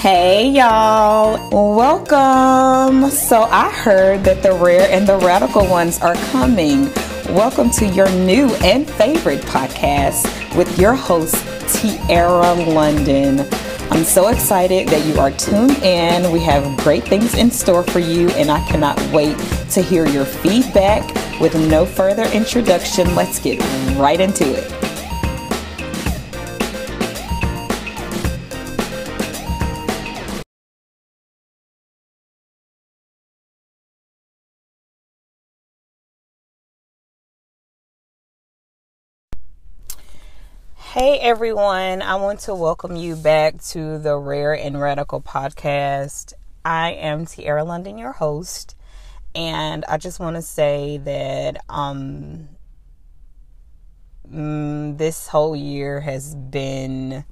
Hey y'all, welcome. So I heard that the rare and the radical ones are coming. Welcome to your new and favorite podcast with your host, Tiara London. I'm so excited that you are tuned in. We have great things in store for you, and I cannot wait to hear your feedback. With no further introduction, let's get right into it. Hey everyone, I want to welcome you back to the Rare and Radical podcast. I am Tiara London, your host, and I just want to say that um, mm, this whole year has been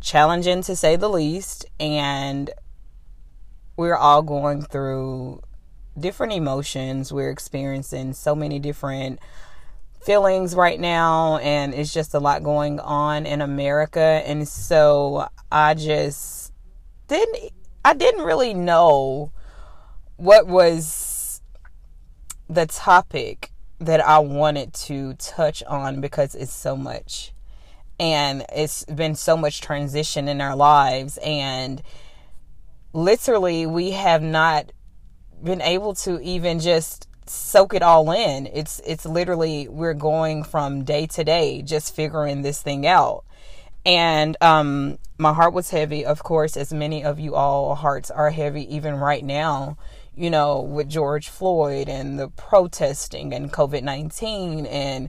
challenging to say the least, and we're all going through different emotions. We're experiencing so many different feelings right now and it's just a lot going on in America. And so I just didn't I didn't really know what was the topic that I wanted to touch on because it's so much and it's been so much transition in our lives. And literally we have not been able to even just soak it all in. It's it's literally we're going from day to day just figuring this thing out. And um my heart was heavy, of course, as many of you all hearts are heavy even right now, you know, with George Floyd and the protesting and COVID-19 and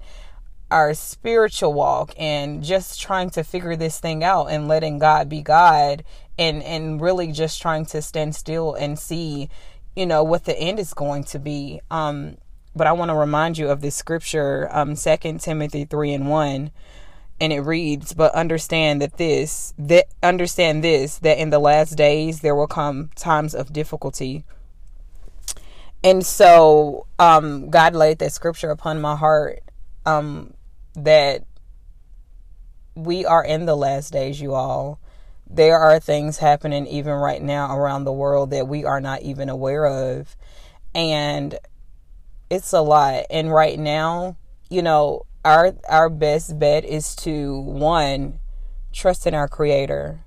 our spiritual walk and just trying to figure this thing out and letting God be God and and really just trying to stand still and see you know what the end is going to be. Um but i want to remind you of this scripture um second timothy 3 and 1 and it reads but understand that this that understand this that in the last days there will come times of difficulty. And so um god laid that scripture upon my heart um that we are in the last days you all there are things happening even right now around the world that we are not even aware of. And it's a lot. And right now, you know, our our best bet is to one, trust in our creator,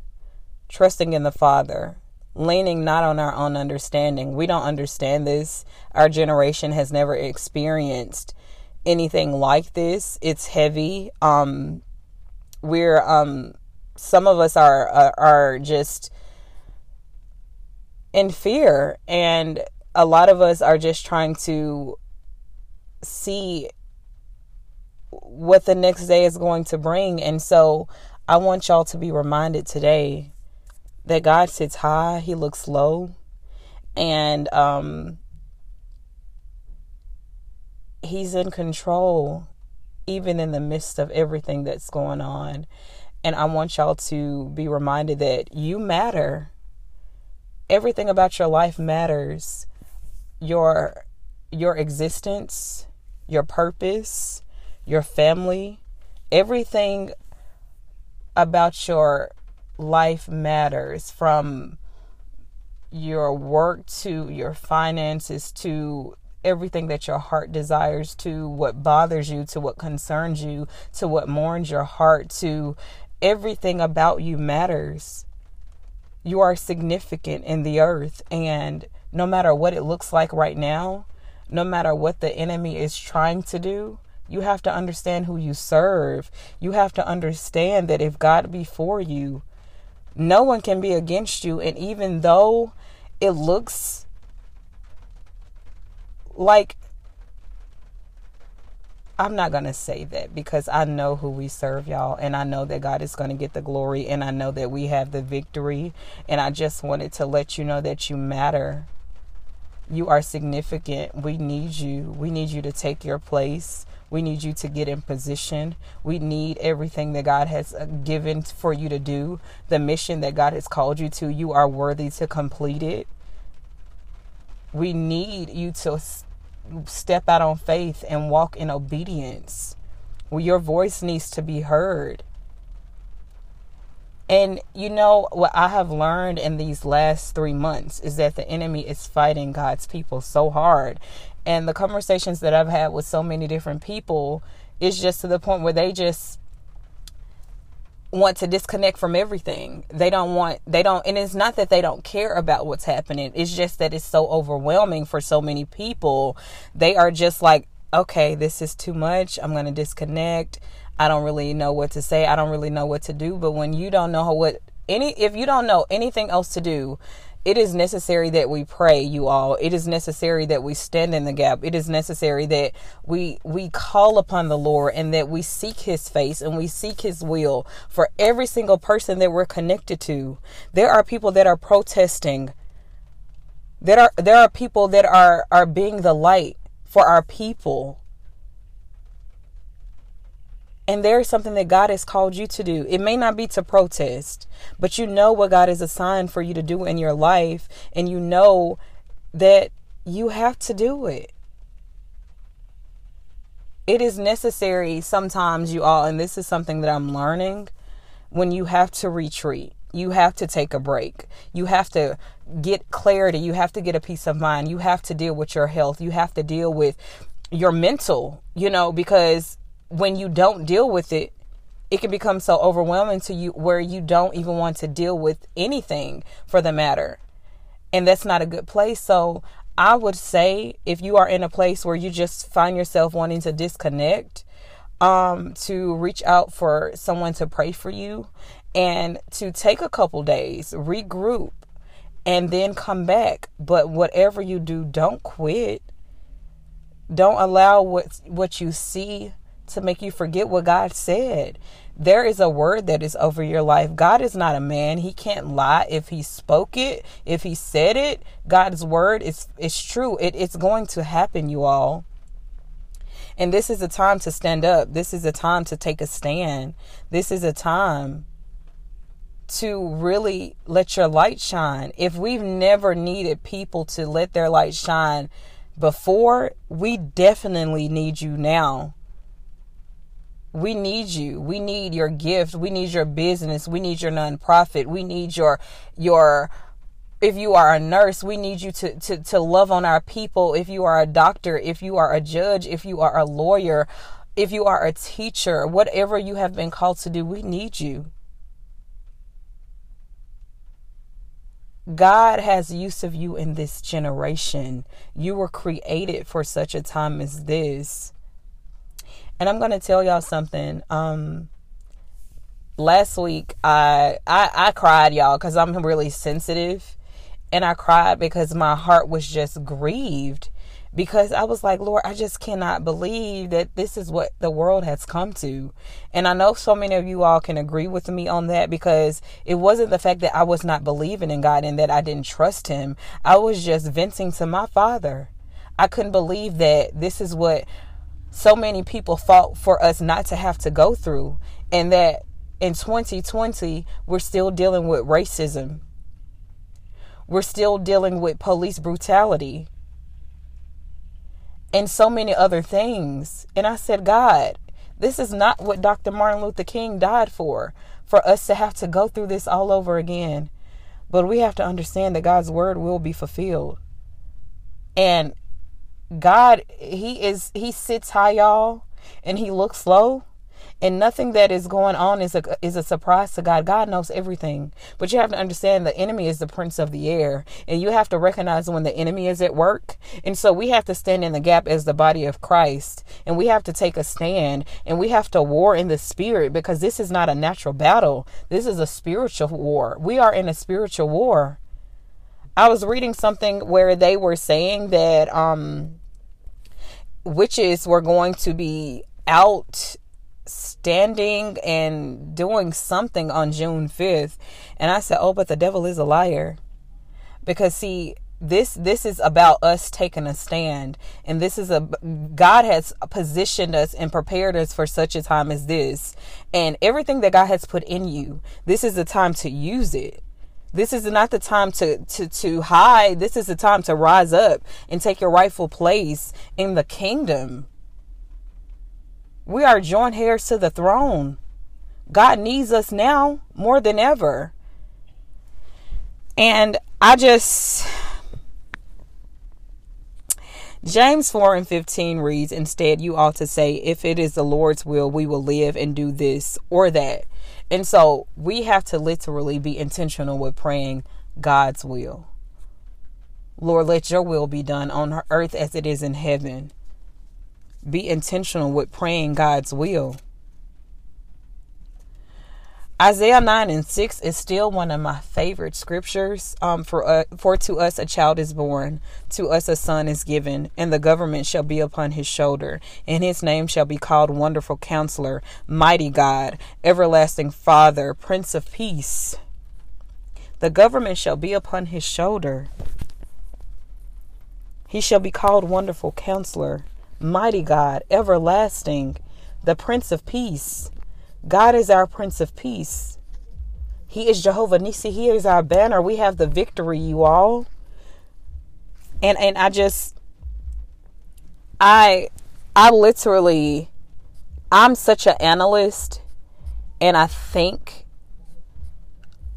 trusting in the Father, leaning not on our own understanding. We don't understand this. Our generation has never experienced anything like this. It's heavy. Um we're um some of us are, are are, just in fear and a lot of us are just trying to see what the next day is going to bring. And so I want y'all to be reminded today that God sits high, he looks low and um he's in control even in the midst of everything that's going on and I want y'all to be reminded that you matter. Everything about your life matters. Your your existence, your purpose, your family, everything about your life matters from your work to your finances to everything that your heart desires to what bothers you to what concerns you to what mourns your heart to everything about you matters. You are significant in the earth, and no matter what it looks like right now, no matter what the enemy is trying to do, you have to understand who you serve. You have to understand that if God be for you, no one can be against you. And even though it looks like I'm not going to say that because I know who we serve, y'all, and I know that God is going to get the glory, and I know that we have the victory. And I just wanted to let you know that you matter. You are significant. We need you. We need you to take your place. We need you to get in position. We need everything that God has uh, given for you to do, the mission that God has called you to. You are worthy to complete it. We need you to step out on faith and walk in obedience. Well, your voice needs to be heard. And you know what I have learned in these last three months is that the enemy is fighting God's people so hard. And the conversations that I've had with so many different people is just to the point where they just want to disconnect from everything. They don't want, they don't, and it's not that they don't care about what's happening. It's just that it's so overwhelming for so many people. They are just like, okay, this is too much. I'm going to disconnect. I don't really know what to say. I don't really know what to do. But when you don't know what any, if you don't know anything else to do, it is necessary that we pray you all. It is necessary that we stand in the gap. It is necessary that we we call upon the lord and that we seek his face and we seek his will for every single person that we're connected to. There are people that are protesting. There are there are people that are are being the light for our people and there is something that God has called you to do. It may not be to protest, but you know what God has assigned for you to do in your life, and you know that you have to do it. It is necessary sometimes, you all, and this is something that I'm learning when you have to retreat. You have to take a break. You have to get clarity. You have to get a peace of mind. You have to deal with your health. You have to deal with your mental, you know, because when you don't deal with it, it can become so overwhelming to you where you don't even want to deal with anything for the matter. And that's not a good place. So I would say if you are in a place where you just find yourself wanting to disconnect, um, to reach out for someone to pray for you and to take a couple days, regroup, and then come back. But whatever you do, don't quit. Don't allow what what you see to make you forget what God said. There is a word that is over your life. God is not a man. He can't lie. If he spoke it, if he said it, God's word is is true. It, it's going to happen, you all. And this is a time to stand up. This is a time to take a stand. This is a time to really let your light shine. If we've never needed people to let their light shine before, we definitely need you now we need you. We need your gift. We need your business. We need your nonprofit. We need your your if you are a nurse, we need you to, to, to love on our people. If you are a doctor, if you are a judge, if you are a lawyer, if you are a teacher, whatever you have been called to do, we need you. God has use of you in this generation. You were created for such a time as this. And I'm gonna tell y'all something. Um, last week I I, I cried, y'all, because I'm really sensitive, and I cried because my heart was just grieved because I was like, Lord, I just cannot believe that this is what the world has come to. And I know so many of you all can agree with me on that because it wasn't the fact that I was not believing in God and that I didn't trust Him. I was just venting to my Father. I couldn't believe that this is what so many people fought for us not to have to go through, and that in 2020, we're still dealing with racism. We're still dealing with police brutality and so many other things. And I said, God, this is not what Dr. Martin Luther King died for, for us to have to go through this all over again. But we have to understand that God's word will be fulfilled. And God, he is he sits high, y'all, and he looks low. And nothing that is going on is a is a surprise to God. God knows everything. But you have to understand the enemy is the prince of the air. And you have to recognize when the enemy is at work. And so we have to stand in the gap as the body of Christ. And we have to take a stand. And we have to war in the spirit because this is not a natural battle. This is a spiritual war. We are in a spiritual war. I was reading something where they were saying that um, witches were going to be out standing and doing something on June 5th. And I said, "Oh, but the devil is a liar." Because see, this this is about us taking a stand and this is a god has positioned us and prepared us for such a time as this and everything that god has put in you this is the time to use it this is not the time to, to, to hide. This is the time to rise up and take your rightful place in the kingdom. We are joint heirs to the throne. God needs us now more than ever. And I just James 4 and 15 reads, Instead, you ought to say, If it is the Lord's will, we will live and do this or that. And so we have to literally be intentional with praying God's will. Lord, let your will be done on earth as it is in heaven. Be intentional with praying God's will. Isaiah 9 and 6 is still one of my favorite scriptures. Um, for, uh, for to us a child is born, to us a son is given, and the government shall be upon his shoulder, and his name shall be called Wonderful Counselor, Mighty God, Everlasting Father, Prince of Peace. The government shall be upon his shoulder. He shall be called Wonderful Counselor, Mighty God, Everlasting, the Prince of Peace. God is our Prince of Peace. He is Jehovah Nissi. He is our banner. We have the victory, you all. And and I just I I literally I'm such an analyst and I think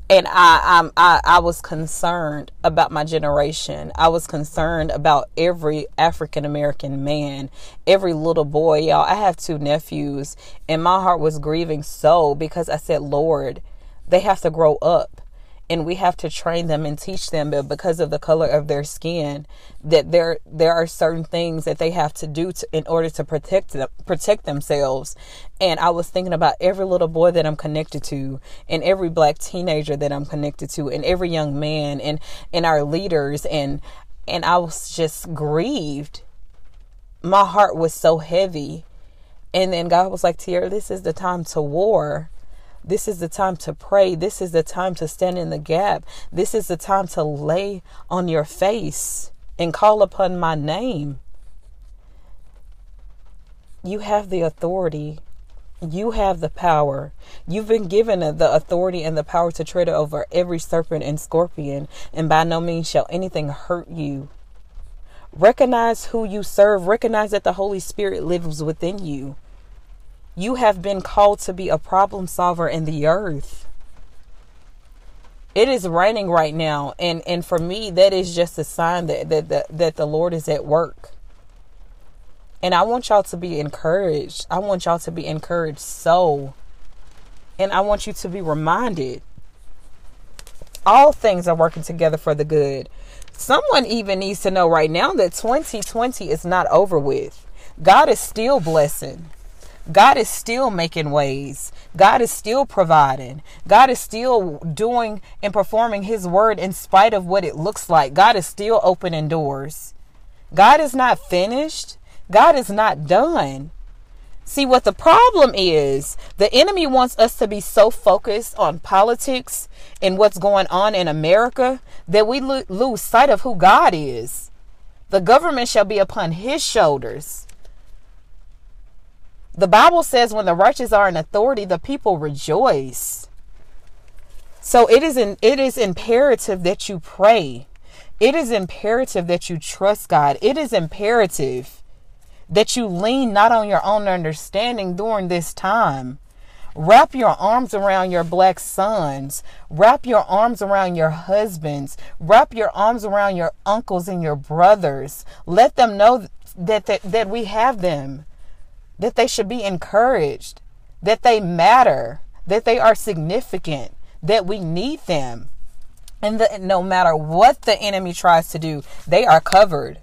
and I, I, I was concerned about my generation. I was concerned about every African American man, every little boy. Y'all, I have two nephews, and my heart was grieving so because I said, Lord, they have to grow up and we have to train them and teach them but because of the color of their skin that there there are certain things that they have to do to, in order to protect them, protect themselves. And I was thinking about every little boy that I'm connected to and every black teenager that I'm connected to and every young man and and our leaders. And and I was just grieved. My heart was so heavy. And then God was like Tiara this is the time to war this is the time to pray. This is the time to stand in the gap. This is the time to lay on your face and call upon my name. You have the authority. You have the power. You've been given the authority and the power to tread over every serpent and scorpion, and by no means shall anything hurt you. Recognize who you serve. Recognize that the Holy Spirit lives within you. You have been called to be a problem solver in the earth. It is raining right now, and and for me, that is just a sign that that that, that the Lord is at work. And I want y'all to be encouraged. I want y'all to be encouraged so. And I want you to be reminded all things are working together for the good. Someone even needs to know right now that 2020 is not over with. God is still blessing. God is still making ways. God is still providing. God is still doing and performing His word in spite of what it looks like. God is still opening doors. God is not finished. God is not done. See, what the problem is, the enemy wants us to be so focused on politics and what's going on in America that we lo- lose sight of who God is. The government shall be upon his shoulders. The Bible says when the righteous are in authority, the people rejoice. So it is in, it is imperative that you pray. It is imperative that you trust God. It is imperative that you lean not on your own understanding during this time. Wrap your arms around your black sons. Wrap your arms around your husbands. Wrap your arms around your uncles and your brothers. Let them know that, that, that we have them that they should be encouraged, that they matter, that they are significant, that we need them. And that no matter what the enemy tries to do, they are covered.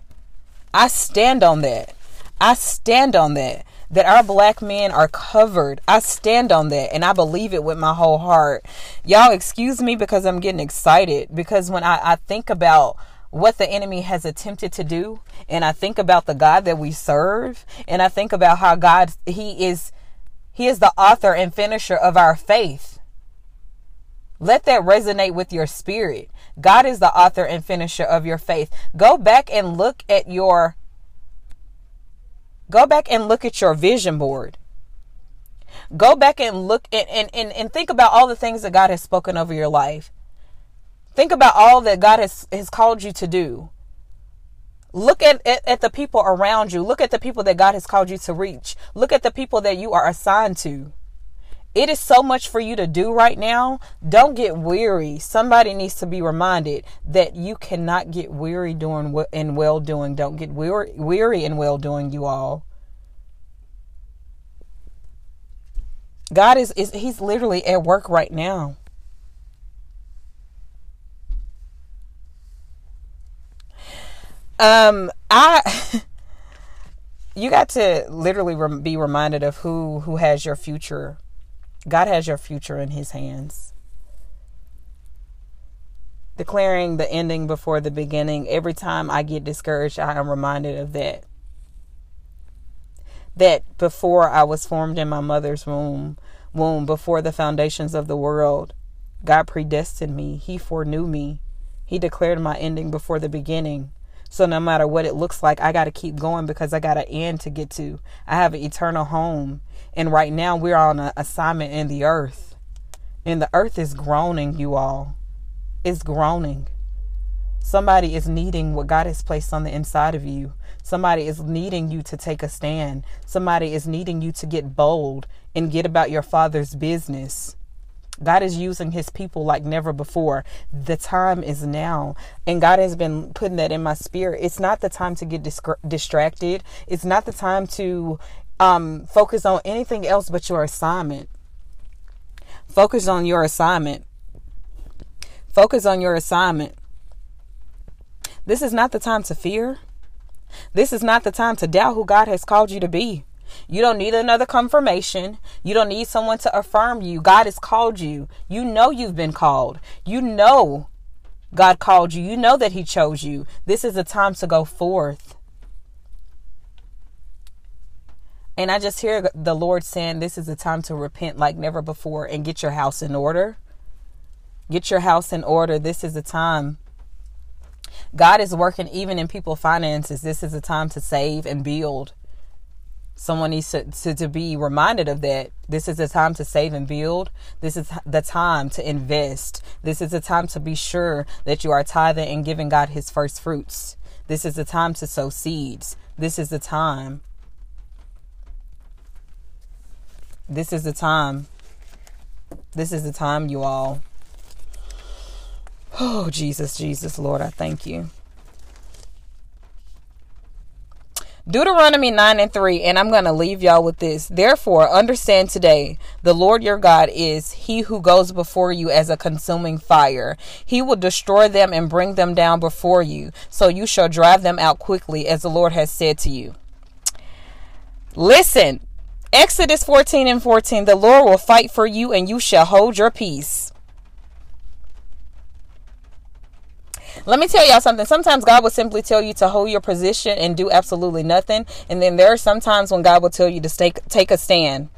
I stand on that. I stand on that. That our black men are covered. I stand on that and I believe it with my whole heart. Y'all, excuse me because I'm getting excited. Because when I, I think about what the enemy has attempted to do and I think about the God that we serve and I think about how God he is he is the author and finisher of our faith. Let that resonate with your spirit. God is the author and finisher of your faith. Go back and look at your go back and look at your vision board. Go back and look and, and, and, and think about all the things that God has spoken over your life. Think about all that God has, has called you to do. Look at, at, at, the people around you. Look at the people that God has called you to reach. Look at the people that you are assigned to. It is so much for you to do right now. Don't get weary. Somebody needs to be reminded that you cannot get weary doing in well doing. Don't get weary, weary in well doing, you all. God is, is He's literally at work right now. Um, I. you got to literally be reminded of who who has your future. God has your future in his hands. Declaring the ending before the beginning. Every time I get discouraged, I am reminded of that. That before I was formed in my mother's womb, womb, before the foundations of the world, God predestined me. He foreknew me. He declared my ending before the beginning. So no matter what it looks like, I got to keep going because I got an end to get to. I have an eternal home. And right now we're on an assignment in the earth. And the earth is groaning, you all. It's groaning. Somebody is needing what God has placed on the inside of you. Somebody is needing you to take a stand. Somebody is needing you to get bold and get about your father's business. God is using his people like never before. The time is now. And God has been putting that in my spirit. It's not the time to get distracted. It's not the time to um, focus on anything else but your assignment. Focus on your assignment. Focus on your assignment. This is not the time to fear. This is not the time to doubt who God has called you to be. You don't need another confirmation. You don't need someone to affirm you. God has called you. You know you've been called. You know God called you. You know that He chose you. This is the time to go forth. And I just hear the Lord saying, This is the time to repent like never before and get your house in order. Get your house in order. This is the time. God is working even in people's finances. This is the time to save and build. Someone needs to, to, to, be reminded of that. This is the time to save and build. This is the time to invest. This is the time to be sure that you are tithing and giving God his first fruits. This is the time to sow seeds. This is the time. This is the time. This is the time, you all. Oh, Jesus, Jesus, Lord, I thank you. Deuteronomy 9 and 3, and I'm going to leave y'all with this. Therefore, understand today the Lord your God is he who goes before you as a consuming fire. He will destroy them and bring them down before you, so you shall drive them out quickly, as the Lord has said to you. Listen, Exodus 14 and 14 the Lord will fight for you, and you shall hold your peace. Let me tell y'all something. Sometimes God will simply tell you to hold your position and do absolutely nothing. And then there are some times when God will tell you to take, take a stand.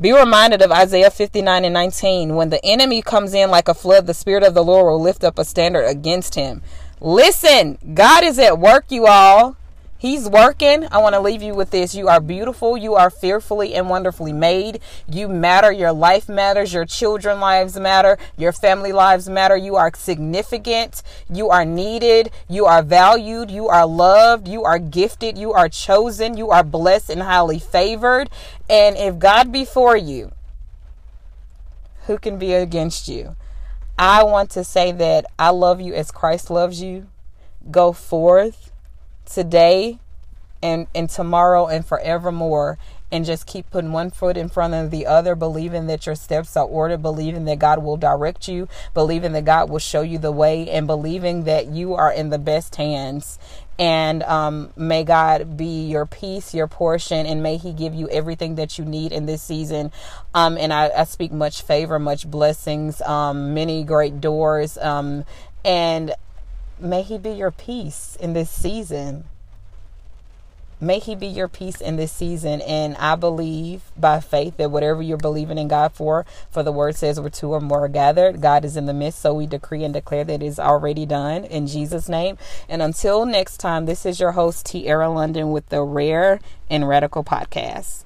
Be reminded of Isaiah 59 and 19. When the enemy comes in like a flood, the Spirit of the Lord will lift up a standard against him. Listen, God is at work, you all. He's working. I want to leave you with this. You are beautiful. You are fearfully and wonderfully made. You matter. Your life matters. Your children lives matter. Your family lives matter. You are significant. You are needed. You are valued. You are loved. You are gifted. You are chosen. You are blessed and highly favored. And if God be for you, who can be against you? I want to say that I love you as Christ loves you. Go forth today and and tomorrow and forevermore and just keep putting one foot in front of the other believing that your steps are ordered believing that God will direct you believing that God will show you the way and believing that you are in the best hands and um, may God be your peace, your portion, and may He give you everything that you need in this season. Um, and I, I, speak much favor, much blessings, um, many great doors, um, and May He be your peace in this season. May He be your peace in this season. And I believe by faith that whatever you're believing in God for, for the word says where two or more are gathered, God is in the midst. So we decree and declare that it is already done in Jesus' name. And until next time, this is your host, Tiara London, with the Rare and Radical Podcast.